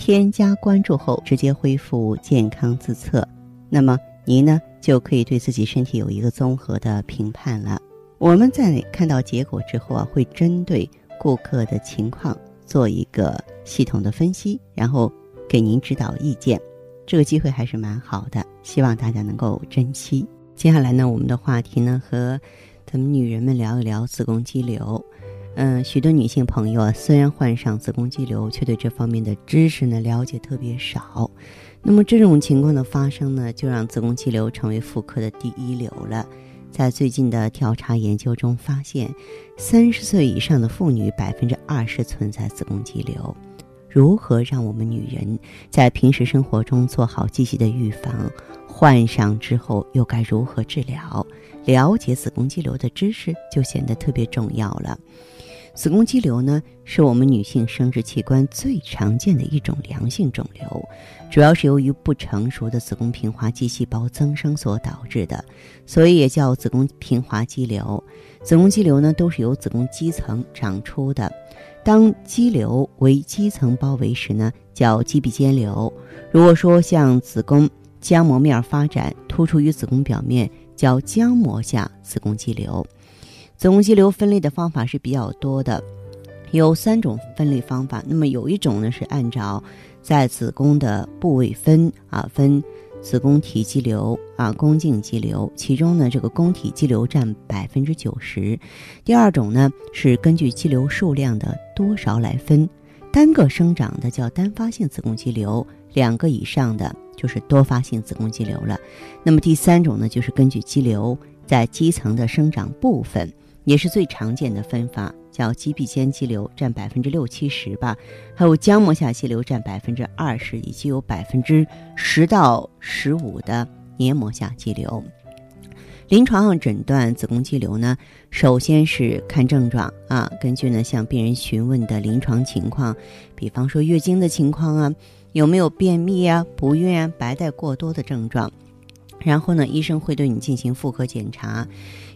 添加关注后，直接恢复健康自测，那么您呢就可以对自己身体有一个综合的评判了。我们在看到结果之后啊，会针对顾客的情况做一个系统的分析，然后给您指导意见。这个机会还是蛮好的，希望大家能够珍惜。接下来呢，我们的话题呢和咱们女人们聊一聊子宫肌瘤。嗯，许多女性朋友啊，虽然患上子宫肌瘤，却对这方面的知识呢了解特别少。那么这种情况的发生呢，就让子宫肌瘤成为妇科的第一瘤了。在最近的调查研究中发现，三十岁以上的妇女百分之二十存在子宫肌瘤。如何让我们女人在平时生活中做好积极的预防？患上之后又该如何治疗？了解子宫肌瘤的知识就显得特别重要了。子宫肌瘤呢，是我们女性生殖器官最常见的一种良性肿瘤，主要是由于不成熟的子宫平滑肌细胞增生所导致的，所以也叫子宫平滑肌瘤。子宫肌瘤呢，都是由子宫肌层长出的。当肌瘤为肌层包围时呢，叫肌壁间瘤。如果说向子宫浆膜面发展，突出于子宫表面，叫浆膜下子宫肌瘤。子宫肌瘤分类的方法是比较多的，有三种分类方法。那么有一种呢是按照在子宫的部位分啊，分子宫体肌瘤啊、宫颈肌瘤，其中呢这个宫体肌瘤占百分之九十。第二种呢是根据肌瘤数量的多少来分，单个生长的叫单发性子宫肌瘤，两个以上的就是多发性子宫肌瘤了。那么第三种呢就是根据肌瘤在肌层的生长部分。也是最常见的分法，叫肌壁间肌瘤占百分之六七十吧，还有浆膜下肌瘤占百分之二十，以及有百分之十到十五的黏膜下肌瘤。临床上诊断子宫肌瘤呢，首先是看症状啊，根据呢向病人询问的临床情况，比方说月经的情况啊，有没有便秘啊、不孕啊、白带过多的症状。然后呢，医生会对你进行妇科检查，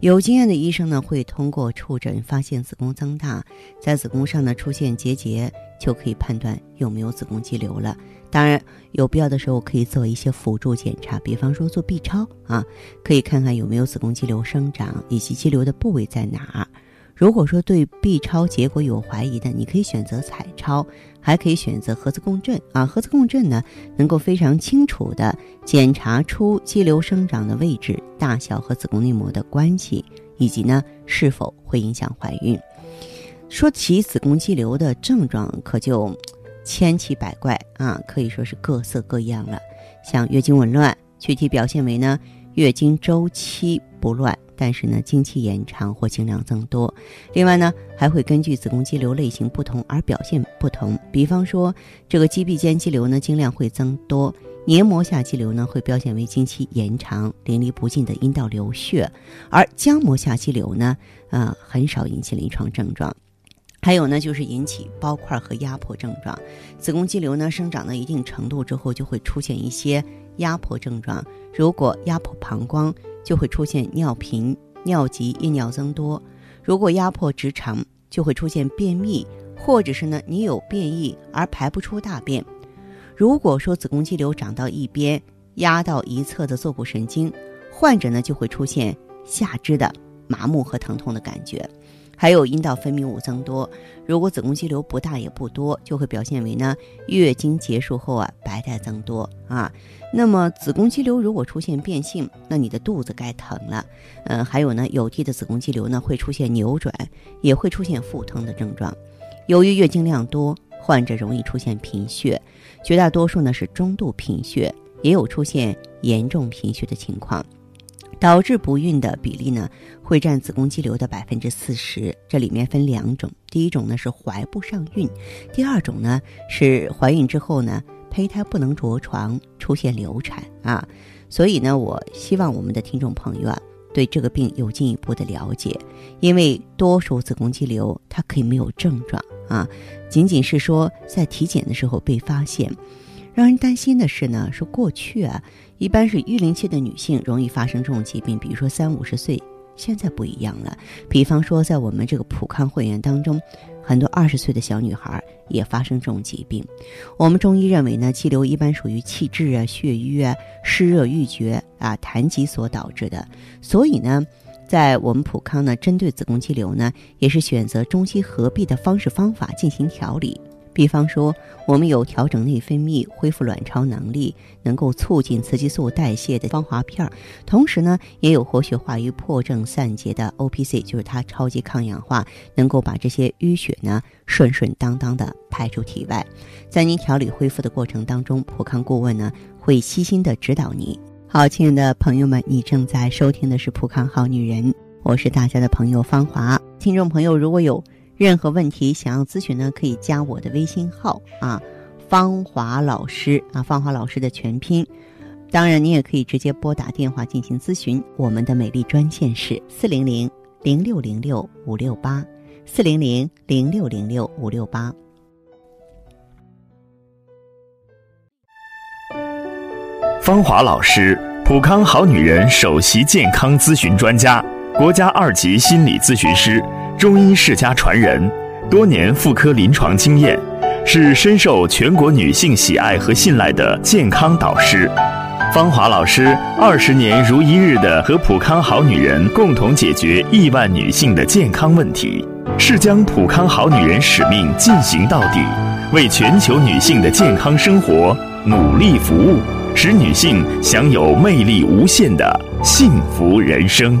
有经验的医生呢会通过触诊发现子宫增大，在子宫上呢出现结节，就可以判断有没有子宫肌瘤了。当然，有必要的时候可以做一些辅助检查，比方说做 B 超啊，可以看看有没有子宫肌瘤生长以及肌瘤的部位在哪儿。如果说对 B 超结果有怀疑的，你可以选择彩超，还可以选择核磁共振啊。核磁共振呢，能够非常清楚的检查出肌瘤生长的位置、大小和子宫内膜的关系，以及呢是否会影响怀孕。说起子宫肌瘤的症状，可就千奇百怪啊，可以说是各色各样了。像月经紊乱，具体表现为呢月经周期不乱。但是呢，经期延长或经量增多，另外呢，还会根据子宫肌瘤类型不同而表现不同。比方说，这个肌壁间肌瘤呢，经量会增多；黏膜下肌瘤呢，会表现为经期延长、淋漓不尽的阴道流血；而浆膜下肌瘤呢，呃，很少引起临床症状。还有呢，就是引起包块和压迫症状。子宫肌瘤呢，生长到一定程度之后，就会出现一些压迫症状。如果压迫膀胱，就会出现尿频、尿急、夜尿增多；如果压迫直肠，就会出现便秘，或者是呢，你有便意而排不出大便。如果说子宫肌瘤长到一边，压到一侧的坐骨神经，患者呢就会出现下肢的麻木和疼痛的感觉。还有阴道分泌物增多，如果子宫肌瘤不大也不多，就会表现为呢月经结束后啊白带增多啊。那么子宫肌瘤如果出现变性，那你的肚子该疼了。嗯，还有呢有蒂的子宫肌瘤呢会出现扭转，也会出现腹疼的症状。由于月经量多，患者容易出现贫血，绝大多数呢是中度贫血，也有出现严重贫血的情况。导致不孕的比例呢，会占子宫肌瘤的百分之四十。这里面分两种，第一种呢是怀不上孕，第二种呢是怀孕之后呢胚胎不能着床，出现流产啊。所以呢，我希望我们的听众朋友啊，对这个病有进一步的了解，因为多数子宫肌瘤它可以没有症状啊，仅仅是说在体检的时候被发现。让人担心的是呢，说过去啊，一般是育龄期的女性容易发生这种疾病，比如说三五十岁。现在不一样了，比方说，在我们这个普康会员当中，很多二十岁的小女孩也发生这种疾病。我们中医认为呢，肌瘤一般属于气滞啊、血瘀啊、湿热郁结啊、痰疾所导致的。所以呢，在我们普康呢，针对子宫肌瘤呢，也是选择中西合璧的方式方法进行调理。比方说，我们有调整内分泌、恢复卵巢能力、能够促进雌激素代谢的芳华片儿，同时呢，也有活血化瘀、破症散结的 O P C，就是它超级抗氧化，能够把这些淤血呢顺顺当当的排出体外。在您调理恢复的过程当中，普康顾问呢会悉心的指导你。好，亲爱的朋友们，你正在收听的是普康好女人，我是大家的朋友芳华。听众朋友，如果有任何问题想要咨询呢，可以加我的微信号啊，芳华老师啊，芳华老师的全拼。当然，你也可以直接拨打电话进行咨询。我们的美丽专线是四零零零六零六五六八，四零零零六零六五六八。芳华老师，普康好女人首席健康咨询专家，国家二级心理咨询师。中医世家传人，多年妇科临床经验，是深受全国女性喜爱和信赖的健康导师。芳华老师二十年如一日的和普康好女人共同解决亿万女性的健康问题，是将普康好女人使命进行到底，为全球女性的健康生活努力服务，使女性享有魅力无限的幸福人生。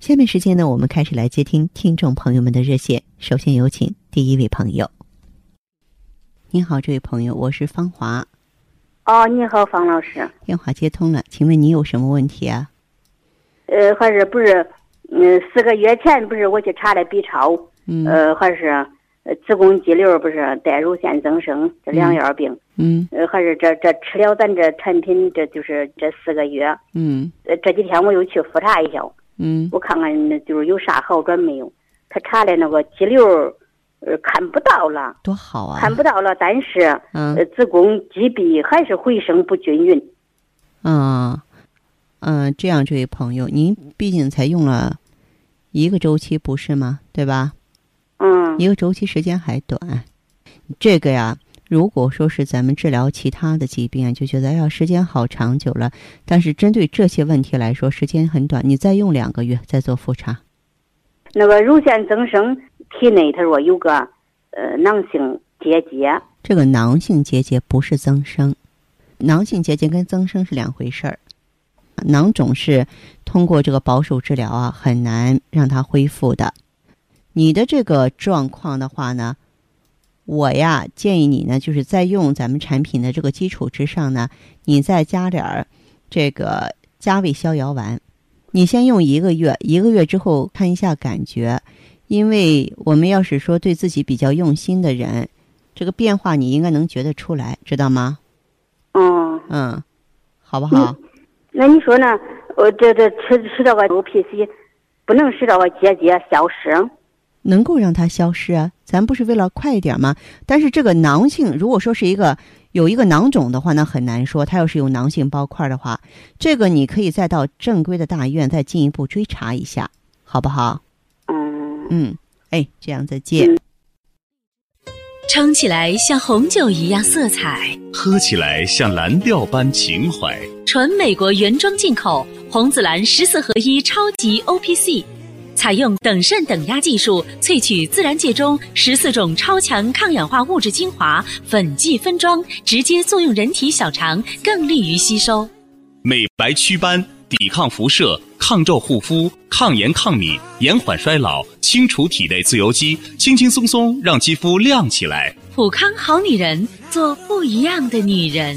下面时间呢，我们开始来接听听众朋友们的热线。首先有请第一位朋友。您好，这位朋友，我是方华。哦，你好，方老师。电话接通了，请问你有什么问题啊？呃，还是不是？嗯，四个月前不是我去查的 B 超，嗯，呃，还是子宫肌瘤不是带乳腺增生这两样病，嗯，呃，还是这这吃了咱这产品，这就是这四个月，嗯，呃，这几天我又去复查一下。嗯，我看看那，就是有啥好转没有？他查的那个肌瘤，呃，看不到了，多好啊！看不到了，但是，嗯，子宫肌壁还是回声不均匀。嗯，嗯，这样，这位朋友，您毕竟才用了一个周期，不是吗？对吧？嗯，一个周期时间还短，这个呀。如果说是咱们治疗其他的疾病，就觉得哎呀时间好长久了。但是针对这些问题来说，时间很短，你再用两个月再做复查。那个乳腺增生，体内他说有个呃囊性结节。这个囊性结节不是增生，囊性结节跟增生是两回事儿。囊肿是通过这个保守治疗啊，很难让它恢复的。你的这个状况的话呢？我呀，建议你呢，就是在用咱们产品的这个基础之上呢，你再加点儿这个加味逍遥丸。你先用一个月，一个月之后看一下感觉。因为我们要是说对自己比较用心的人，这个变化你应该能觉得出来，知道吗？嗯嗯，好不好？那你说呢？我这这吃吃这个 O P C，不能使这个结节消失？能够让它消失啊？咱不是为了快一点吗？但是这个囊性，如果说是一个有一个囊肿的话，那很难说。它要是有囊性包块的话，这个你可以再到正规的大医院再进一步追查一下，好不好？嗯嗯，哎，这样再见。撑起来像红酒一样色彩，喝起来像蓝调般情怀。纯美国原装进口红紫蓝十四合一超级 O P C。采用等渗等压技术萃取自然界中十四种超强抗氧化物质精华，粉剂分装，直接作用人体小肠，更利于吸收。美白祛斑，抵抗辐射，抗皱护肤，抗炎抗敏，延缓衰老，清除体内自由基，轻轻松松让肌肤亮起来。普康好女人，做不一样的女人。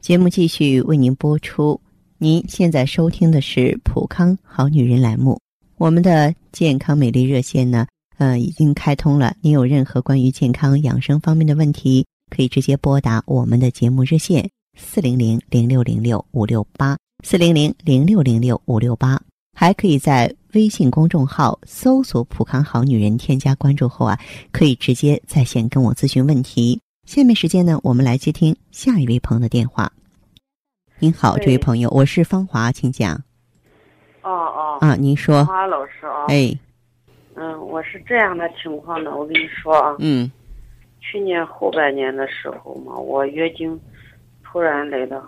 节目继续为您播出。您现在收听的是《普康好女人》栏目，我们的健康美丽热线呢，呃，已经开通了。您有任何关于健康养生方面的问题，可以直接拨打我们的节目热线四零零零六零六五六八四零零零六零六五六八，还可以在微信公众号搜索“普康好女人”，添加关注后啊，可以直接在线跟我咨询问题。下面时间呢，我们来接听下一位朋友的电话。您好，这位朋友，我是芳华，请讲。哦哦。啊，您说。芳华老师啊。哎。嗯，我是这样的情况呢，我跟你说啊。嗯。去年后半年的时候嘛，我月经突然来的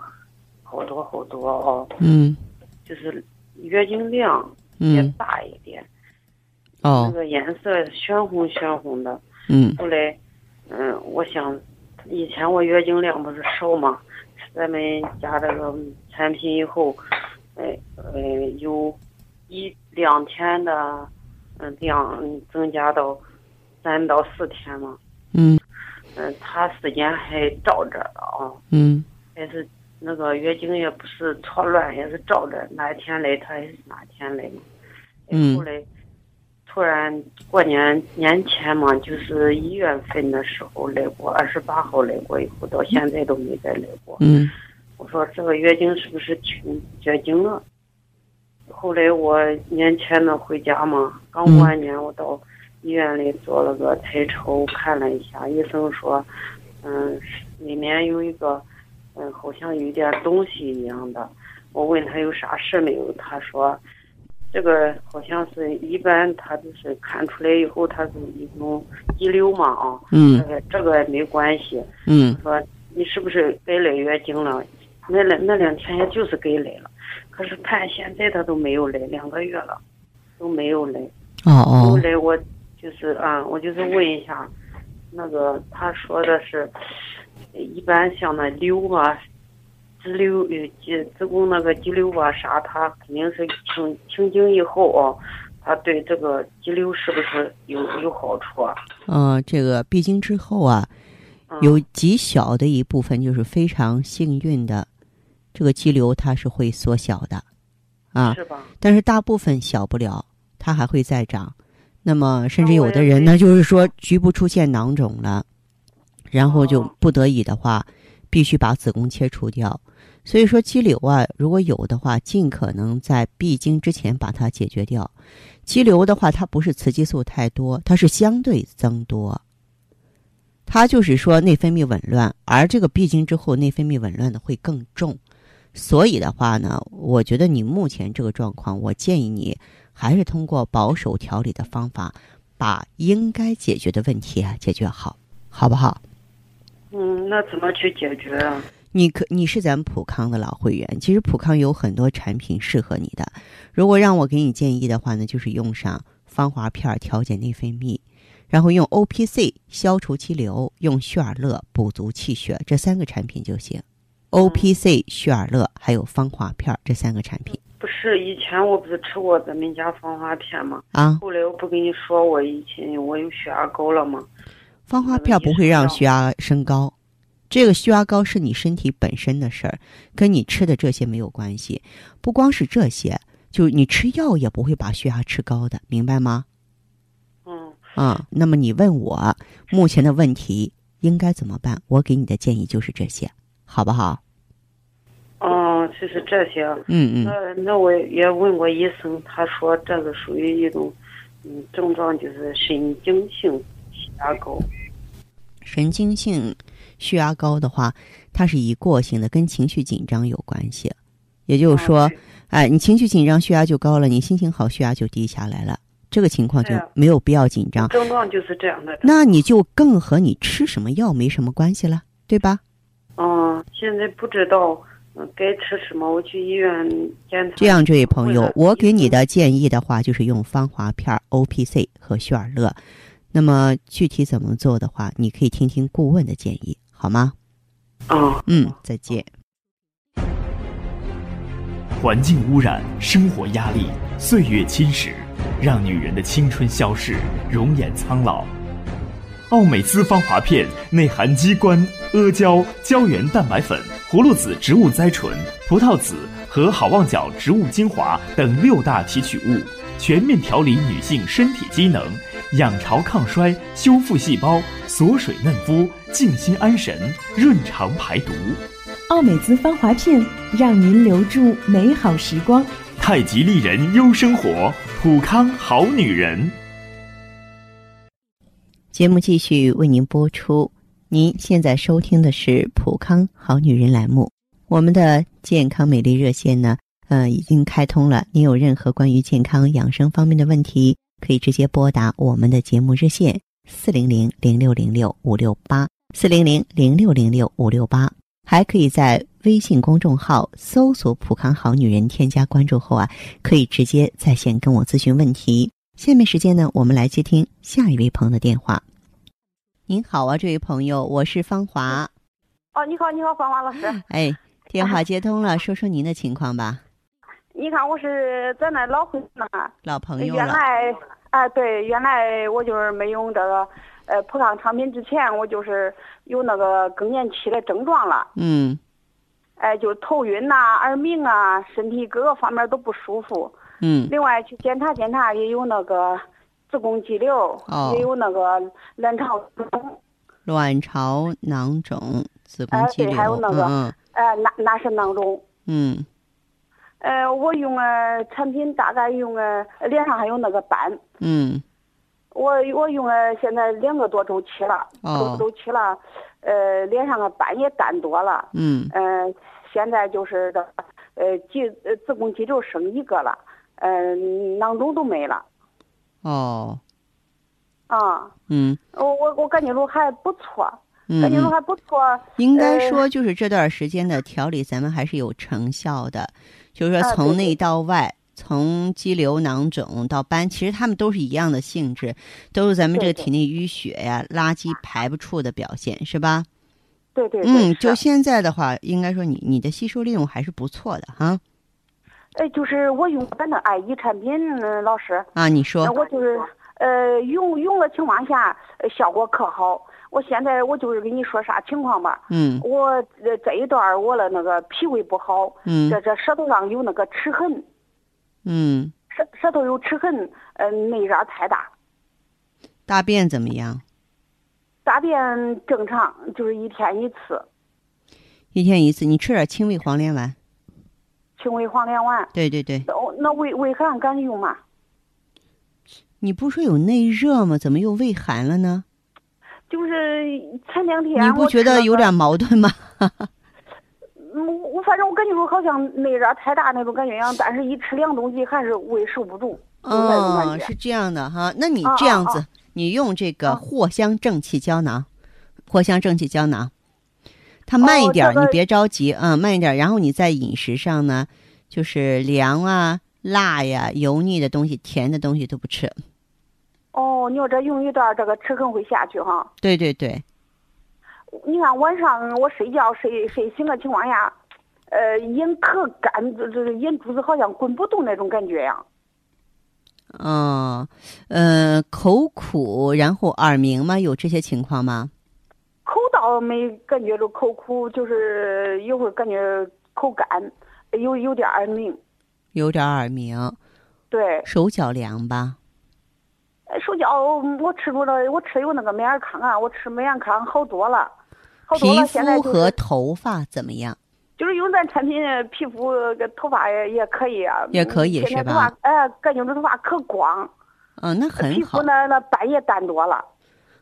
好多好多哦。嗯。就是月经量也大一点。哦。那个颜色鲜红鲜红的。嗯。后来，嗯，我想，以前我月经量不是少吗？咱们加这个产品以后，哎呃，有一两天的嗯量增加到三到四天嘛。嗯。嗯，他时间还照着的啊。嗯。还是那个月经也不是错乱，也是照着哪天来，他也是哪天来嘛。嗯。后来。突然过年年前嘛，就是一月份的时候来过，二十八号来过以后，到现在都没再来过。嗯，我说这个月经是不是停绝经了？后来我年前呢回家嘛，刚过完年，我到医院里做了个彩超，看了一下，医生说，嗯，里面有一个，嗯，好像有点东西一样的。我问他有啥事没有，他说。这个好像是一般，他就是看出来以后，他是一种肌瘤嘛啊。嗯。这个这个没关系。嗯。说你是不是该来月经了？那两那两天也就是该来了，可是看现在他都没有来，两个月了，都没有来。哦哦。后来我就是啊，我就是问一下，那个他说的是，一般像那瘤啊。肌瘤呃，子子宫那个肌瘤吧啥，它肯定是清清经以后啊，它对这个肌瘤是不是有有好处啊？嗯，这个闭经之后啊，有极小的一部分就是非常幸运的，这个肌瘤它是会缩小的，啊，是吧？但是大部分小不了，它还会再长。那么甚至有的人呢，就是说局部出现囊肿了，然后就不得已的话，必须把子宫切除掉。所以说肌瘤啊，如果有的话，尽可能在闭经之前把它解决掉。肌瘤的话，它不是雌激素太多，它是相对增多。它就是说内分泌紊乱，而这个闭经之后内分泌紊乱的会更重。所以的话呢，我觉得你目前这个状况，我建议你还是通过保守调理的方法，把应该解决的问题啊解决好，好不好？嗯，那怎么去解决啊？你可你是咱们普康的老会员，其实普康有很多产品适合你的。如果让我给你建议的话呢，就是用上芳华片调节内分泌，然后用 O P C 消除肌瘤，用血尔乐补足气血，这三个产品就行。O P C、血尔乐还有芳华片这三个产品。不是以前我不是吃过咱们家芳华片吗？啊。后来我不跟你说我以前我有血压高了吗？芳华片不会让血压升高。这个血压高是你身体本身的事儿，跟你吃的这些没有关系。不光是这些，就你吃药也不会把血压吃高的，明白吗？嗯。啊，那么你问我目前的问题应该怎么办？我给你的建议就是这些，好不好？哦，就是这些。嗯嗯。那那我也问过医生，他说这个属于一种嗯症状，就是神经性血压高。神经性。血压高的话，它是一过性的，跟情绪紧张有关系。也就是说，哎，你情绪紧张，血压就高了；你心情好，血压就低下来了。这个情况就没有必要紧张。症状就是这样的。那你就更和你吃什么药没什么关系了，对吧？嗯，现在不知道嗯，该吃什么？我去医院检查。这样，这位朋友，我给你的建议的话，就是用芳华片、O P C 和血尔乐。那么具体怎么做的话，你可以听听顾问的建议，好吗？啊，嗯，再见。环境污染、生活压力、岁月侵蚀，让女人的青春消逝，容颜苍老。奥美姿芳华片内含鸡冠、阿胶、胶原蛋白粉、葫芦籽植物甾醇、葡萄籽和好望角植物精华等六大提取物，全面调理女性身体机能，养巢抗衰，修复细胞，锁水嫩肤，静心安神，润肠排毒。奥美姿芳华片，让您留住美好时光。太极丽人优生活，普康好女人。节目继续为您播出。您现在收听的是《普康好女人》栏目，我们的健康美丽热线呢，呃，已经开通了。您有任何关于健康养生方面的问题，可以直接拨打我们的节目热线四零零零六零六五六八四零零零六零六五六八，还可以在微信公众号搜索“普康好女人”，添加关注后啊，可以直接在线跟我咨询问题。下面时间呢，我们来接听下一位朋友的电话。您好啊，这位朋友，我是芳华。哦，你好，你好，芳华老师。哎，电话接通了，说说您的情况吧。你看，我是在那老会那，老朋友原，来啊，对，原来我就是没用这个呃普康产品之前，我就是有那个更年期的症状了，嗯。哎，就头晕呐、耳鸣啊，身体各个方面都不舒服。嗯。另外去检查检查，也有那个子宫肌瘤，哦也有那个卵巢肿，卵巢囊肿、子宫哎肌瘤，对还有那个嗯呃，那那是囊肿。嗯呃，我用了产品大概用了脸上还有那个斑，嗯。我我用了现在两个多周期了，哦。周周期了，呃，脸上的斑也淡多了，嗯。呃，现在就是这呃肌呃子宫肌瘤剩一个了，呃，囊肿都没了。哦。啊，嗯。我我我感觉着还不错，嗯感觉着嗯，还不错，应该呃。说就是这段时间的调理，咱们还是有成效的，就是说从内到外。从肌瘤、囊肿到斑，其实它们都是一样的性质，都是咱们这个体内淤血呀、垃圾排不出的表现，是吧？对对对，嗯，就现在的话，应该说你你的吸收利用还是不错的哈。哎，就是我用咱的爱伊产品，呃老师，啊，你说呃，我就是呃用用的情况下，呃效果可好。我现在我就是跟你说啥情况吧，嗯我这这一段儿我的那个脾胃不好，嗯这这舌头上有那个齿痕，嗯，舌舌头有齿痕，呃内热太大，大便怎么样？大便正常，就是一天一次，一天一次，你吃点清胃黄连丸。清胃黄连丸。对对对，哦，那胃胃寒敢用吗？你不说有内热吗？怎么又胃寒了呢？就是前两天你不觉得有点矛盾吗？嗯，我反正我感觉我好像内痂太大那种感觉一样，但是一吃凉东西还是胃受不住，嗯，觉。是这样的哈。那你这样子，你用这个啊藿香正气胶囊，藿香正气胶囊，它慢一点儿，哦这个你别着急，嗯，慢一点儿。然后你在饮食上呢，就是凉啊、辣呀、油腻的东西、甜的东西都不吃。哦，你要这用一段，这个齿痕会下去哈。对对对，你看晚上我睡觉睡睡醒的情况下，呃，眼可干，这这眼珠子好像滚不动那种感觉呀。嗯，呃，口苦，然后耳鸣吗？有这些情况吗？口倒没感觉着口苦，就是一会儿感觉口干，有有点耳鸣。有点耳鸣，对，手脚凉吧？呃手脚我吃住了，我吃有那个美尔康啊，我吃美尔康好多了，好多皮了。现在肤和就是头发怎么样？就是用咱产品，皮肤跟头发也也可以啊，也可以是吧哎，感觉这头发可光，嗯，那很好皮肤，那那斑也淡多了。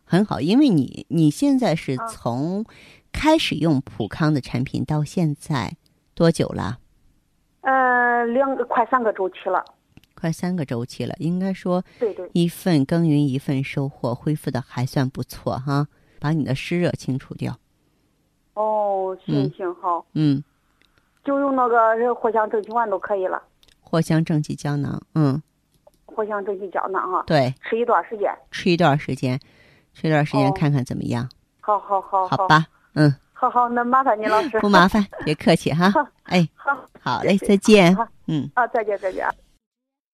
很好，因为你你现在是啊从开始用普康的产品到现在多久了？嗯，两个快三个周期了。快三个周期了，应该说对对，一份耕耘一份收获，恢复的还算不错哈。把你的湿热清除掉，哦，行嗯行好，嗯，就用那个藿香正气丸都可以了。藿香正气胶囊，嗯，藿香正气胶囊哈，对，吃一段时间。吃一段时间，吃一段时间哦看看怎么样，好好好好吧？嗯，好好，那麻烦您老 师。不麻烦，别客气哈。哎，好，好嘞，再见。嗯。啊，再见再见。